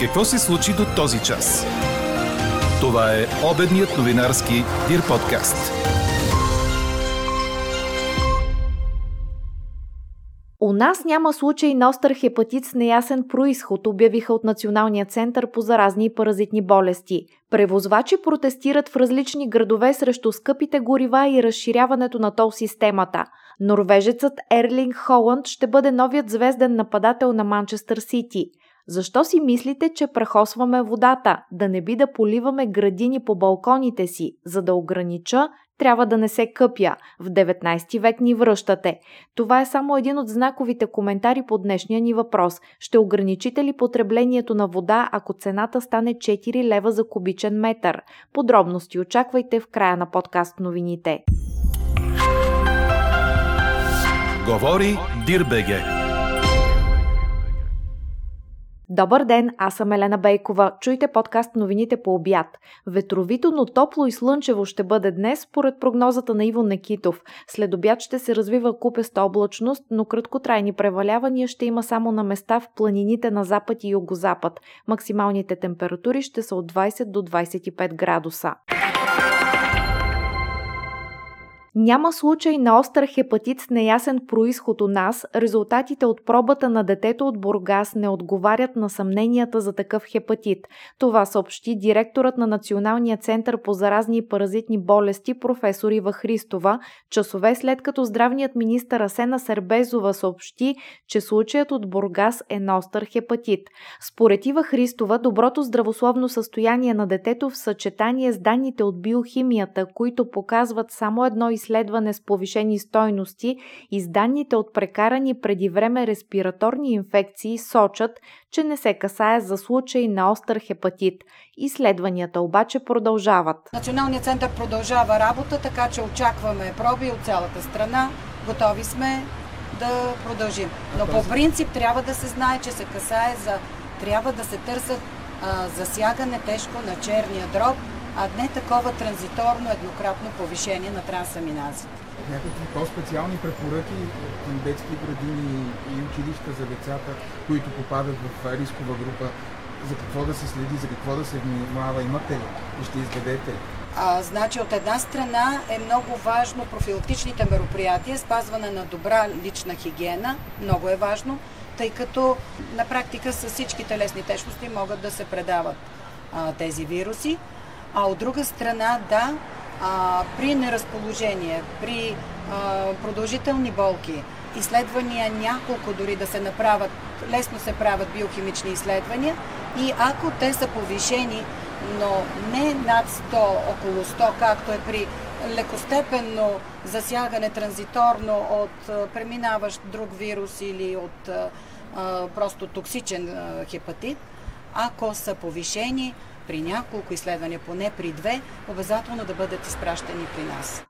Какво се случи до този час? Това е обедният новинарски Дир подкаст. У нас няма случай на остър хепатит с неясен происход, обявиха от Националния център по заразни и паразитни болести. Превозвачи протестират в различни градове срещу скъпите горива и разширяването на тол системата. Норвежецът Ерлинг Холанд ще бъде новият звезден нападател на Манчестър Сити – защо си мислите, че прахосваме водата? Да не би да поливаме градини по балконите си. За да огранича, трябва да не се къпя. В 19 век ни връщате. Това е само един от знаковите коментари по днешния ни въпрос. Ще ограничите ли потреблението на вода, ако цената стане 4 лева за кубичен метър? Подробности очаквайте в края на подкаст новините. Говори Дирбеге. Добър ден, аз съм Елена Бейкова. Чуйте подкаст новините по обяд. Ветровито, но топло и слънчево ще бъде днес, според прогнозата на Иво Некитов. След обяд ще се развива купеста облачност, но краткотрайни превалявания ще има само на места в планините на запад и югозапад. Максималните температури ще са от 20 до 25 градуса. Няма случай на остър хепатит с неясен происход у нас. Резултатите от пробата на детето от Бургас не отговарят на съмненията за такъв хепатит. Това съобщи директорът на Националния център по заразни и паразитни болести професор Ива Христова, часове след като здравният министър Асена Сербезова съобщи, че случаят от Бургас е на остър хепатит. Според Ива Христова, доброто здравословно състояние на детето в съчетание с данните от биохимията, които показват само едно изследване, изследване с повишени стойности и с данните от прекарани преди време респираторни инфекции сочат, че не се касае за случаи на остър хепатит. Изследванията обаче продължават. Националният център продължава работа, така че очакваме проби от цялата страна. Готови сме да продължим. Но по принцип трябва да се знае, че се касае за... Трябва да се търсят а, засягане тежко на черния дроб, а не такова транзиторно еднократно повишение на трансаминазите. Някакви по-специални препоръки към детски градини и училища за децата, които попадат в рискова група, за какво да се следи, за какво да се внимава, имате ли и ще изведете ли? А, значи от една страна е много важно профилактичните мероприятия, спазване на добра лична хигиена, много е важно, тъй като на практика с всички телесни тежности могат да се предават а, тези вируси. А от друга страна, да, а, при неразположение, при а, продължителни болки, изследвания няколко дори да се направят, лесно се правят биохимични изследвания и ако те са повишени, но не над 100, около 100, както е при лекостепенно засягане транзиторно от преминаващ друг вирус или от а, просто токсичен а, хепатит, ако са повишени, при няколко изследвания, поне при две, обязателно да бъдат изпращани при нас.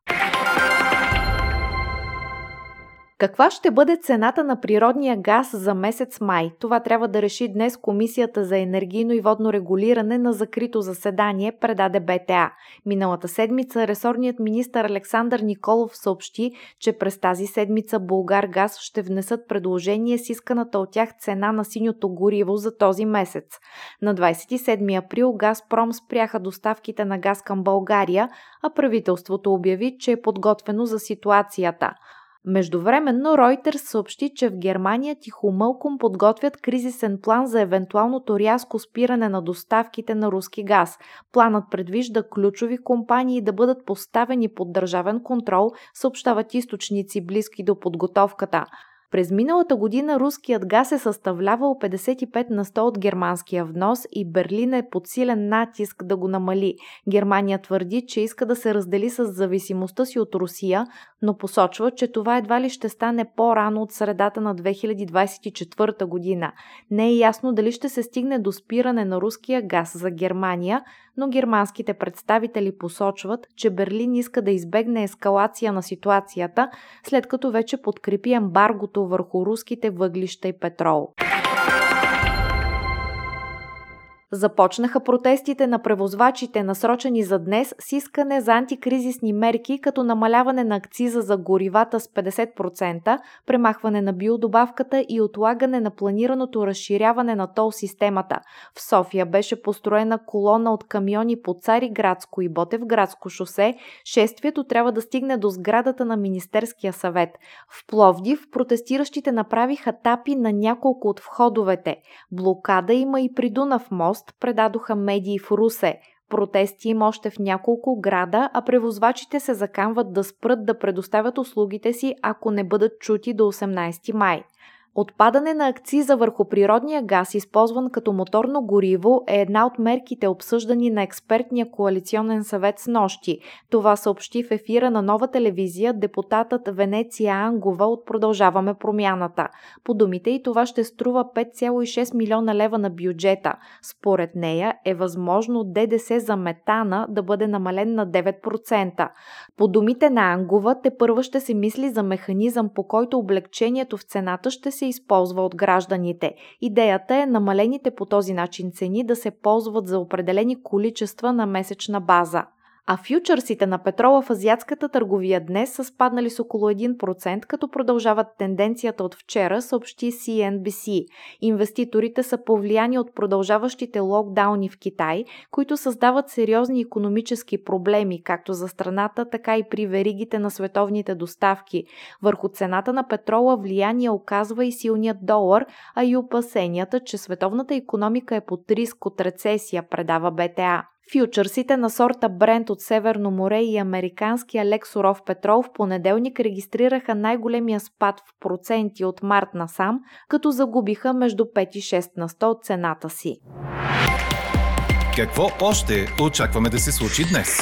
Каква ще бъде цената на природния газ за месец май? Това трябва да реши днес Комисията за енергийно и водно регулиране на закрито заседание, предаде БТА. Миналата седмица ресорният министр Александър Николов съобщи, че през тази седмица Булгар Газ ще внесат предложение с исканата от тях цена на синьото гориво за този месец. На 27 април Газпром спряха доставките на газ към България, а правителството обяви, че е подготвено за ситуацията. Междувременно Reuters съобщи, че в Германия тихомълком подготвят кризисен план за евентуалното рязко спиране на доставките на руски газ. Планът предвижда ключови компании да бъдат поставени под държавен контрол, съобщават източници близки до подготовката. През миналата година руският газ е съставлявал 55 на 100 от германския внос и Берлин е под силен натиск да го намали. Германия твърди, че иска да се раздели с зависимостта си от Русия, но посочва, че това едва ли ще стане по-рано от средата на 2024 година. Не е ясно дали ще се стигне до спиране на руския газ за Германия, но германските представители посочват, че Берлин иска да избегне ескалация на ситуацията, след като вече подкрепи ембаргото върху руските въглища и петрол. Започнаха протестите на превозвачите, насрочени за днес, с искане за антикризисни мерки, като намаляване на акциза за горивата с 50%, премахване на биодобавката и отлагане на планираното разширяване на тол системата. В София беше построена колона от камиони по Цариградско и Ботевградско шосе. Шествието трябва да стигне до сградата на Министерския съвет. В Пловдив протестиращите направиха тапи на няколко от входовете. Блокада има и при Дунав мост, пост предадоха медии в Русе. Протести има още в няколко града, а превозвачите се заканват да спрат да предоставят услугите си, ако не бъдат чути до 18 май. Отпадане на акциза върху природния газ, използван като моторно гориво, е една от мерките обсъждани на експертния коалиционен съвет с нощи. Това съобщи в ефира на нова телевизия депутатът Венеция Ангова от Продължаваме промяната. По думите и това ще струва 5,6 милиона лева на бюджета. Според нея е възможно ДДС за метана да бъде намален на 9%. По думите на Ангова, те първа ще се мисли за механизъм, по който облегчението в цената ще се използва от гражданите. Идеята е намалените по този начин цени да се ползват за определени количества на месечна база а фьючерсите на петрола в азиатската търговия днес са спаднали с около 1%, като продължават тенденцията от вчера, съобщи CNBC. Инвеститорите са повлияни от продължаващите локдауни в Китай, които създават сериозни економически проблеми, както за страната, така и при веригите на световните доставки. Върху цената на петрола влияние оказва и силният долар, а и опасенията, че световната економика е под риск от рецесия, предава БТА. Фьючерсите на сорта Брент от Северно море и американския лек суров петрол в понеделник регистрираха най-големия спад в проценти от март насам, като загубиха между 5 и 6 на 100 от цената си. Какво още очакваме да се случи днес?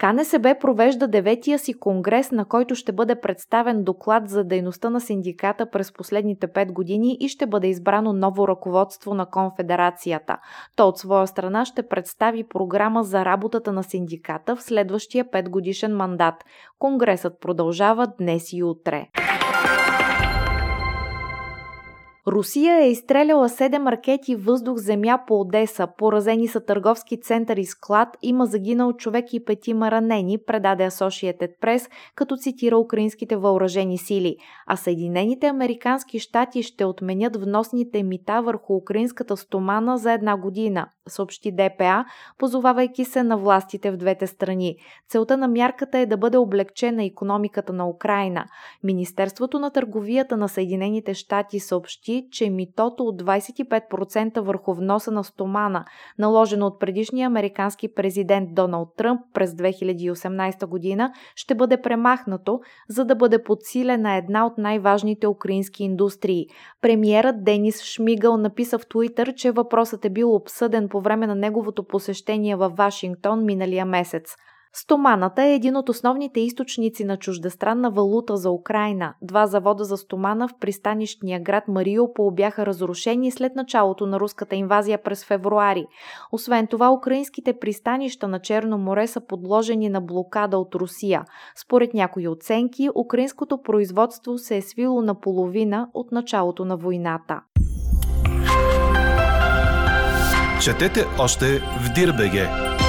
КНСБ провежда деветия си конгрес, на който ще бъде представен доклад за дейността на синдиката през последните пет години и ще бъде избрано ново ръководство на конфедерацията. То от своя страна ще представи програма за работата на синдиката в следващия петгодишен мандат. Конгресът продължава днес и утре. Русия е изстреляла 7 ракети въздух-земя по Одеса. Поразени са търговски център и склад. Има загинал човек и петима ранени, предаде Associated Press, като цитира украинските въоръжени сили. А Съединените американски щати ще отменят вносните мита върху украинската стомана за една година, съобщи ДПА, позовавайки се на властите в двете страни. Целта на мярката е да бъде облегчена економиката на Украина. Министерството на търговията на Съединените щати съобщи, че митото от 25% върху вноса на стомана, наложено от предишния американски президент Доналд Тръмп през 2018 година, ще бъде премахнато, за да бъде подсилена една от най-важните украински индустрии. Премиерът Денис Шмигъл написа в Твитър, че въпросът е бил обсъден по време на неговото посещение в Вашингтон миналия месец. Стоманата е един от основните източници на чуждестранна валута за Украина. Два завода за стомана в пристанищния град Мариупол бяха разрушени след началото на руската инвазия през февруари. Освен това, украинските пристанища на Черно море са подложени на блокада от Русия. Според някои оценки, украинското производство се е свило на половина от началото на войната. Четете още в Дирбеге!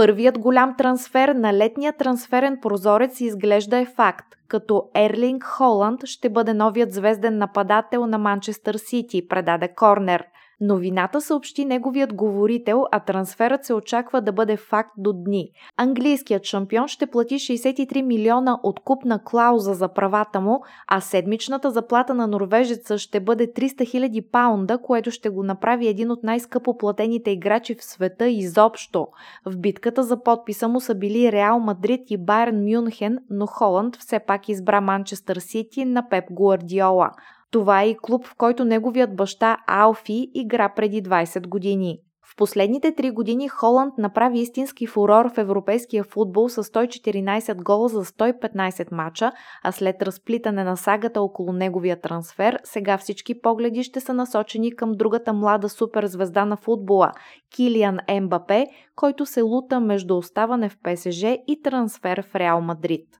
Първият голям трансфер на летния трансферен прозорец изглежда е факт, като Ерлинг Холанд ще бъде новият звезден нападател на Манчестър Сити, предаде Корнер – Новината съобщи неговият говорител, а трансферът се очаква да бъде факт до дни. Английският шампион ще плати 63 милиона от купна клауза за правата му, а седмичната заплата на норвежеца ще бъде 300 хиляди паунда, което ще го направи един от най-скъпо платените играчи в света изобщо. В битката за подписа му са били Реал Мадрид и Байерн Мюнхен, но Холанд все пак избра Манчестър Сити на Пеп Гуардиола. Това е и клуб, в който неговият баща Алфи игра преди 20 години. В последните три години Холанд направи истински фурор в европейския футбол с 114 гола за 115 мача, а след разплитане на сагата около неговия трансфер, сега всички погледи ще са насочени към другата млада суперзвезда на футбола – Килиан Ембапе, който се лута между оставане в ПСЖ и трансфер в Реал Мадрид.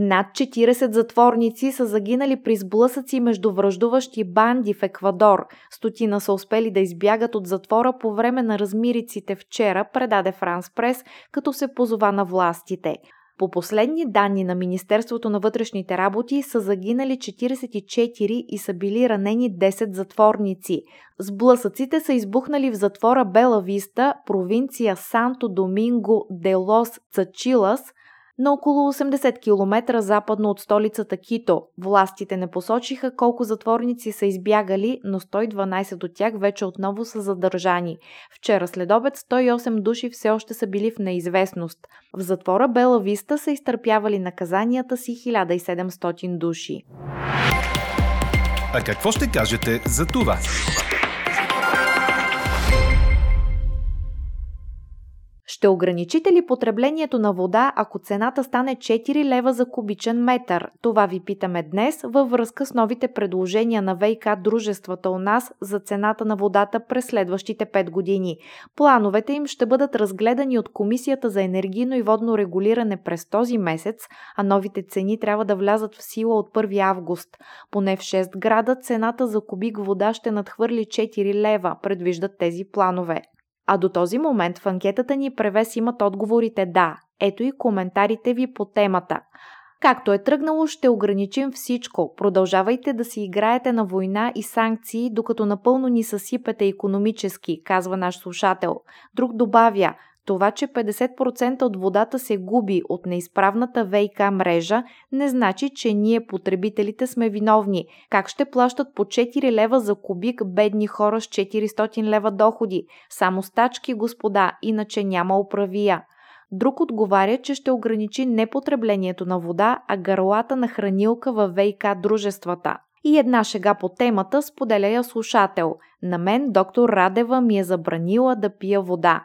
Над 40 затворници са загинали при сблъсъци между връждуващи банди в Еквадор. Стотина са успели да избягат от затвора по време на размириците вчера, предаде Франс Прес, като се позова на властите. По последни данни на Министерството на вътрешните работи са загинали 44 и са били ранени 10 затворници. Сблъсъците са избухнали в затвора Бела Виста, провинция Санто Доминго де Лос Цачилас – на около 80 км западно от столицата Кито. Властите не посочиха колко затворници са избягали, но 112 от тях вече отново са задържани. Вчера след обед 108 души все още са били в неизвестност. В затвора Бела Виста са изтърпявали наказанията си 1700 души. А какво ще кажете за това? Ще ограничите ли потреблението на вода, ако цената стане 4 лева за кубичен метър? Това ви питаме днес във връзка с новите предложения на ВК дружествата у нас за цената на водата през следващите 5 години. Плановете им ще бъдат разгледани от Комисията за енергийно и водно регулиране през този месец, а новите цени трябва да влязат в сила от 1 август. Поне в 6 града цената за кубик вода ще надхвърли 4 лева, предвиждат тези планове. А до този момент в анкетата ни превес имат отговорите да. Ето и коментарите ви по темата. Както е тръгнало, ще ограничим всичко. Продължавайте да си играете на война и санкции, докато напълно ни съсипете економически, казва наш слушател. Друг добавя, това, че 50% от водата се губи от неизправната ВИК мрежа, не значи, че ние потребителите сме виновни. Как ще плащат по 4 лева за кубик бедни хора с 400 лева доходи? Само стачки, господа, иначе няма управия. Друг отговаря, че ще ограничи не потреблението на вода, а гърлата на хранилка във ВИК дружествата. И една шега по темата споделя я слушател. На мен доктор Радева ми е забранила да пия вода.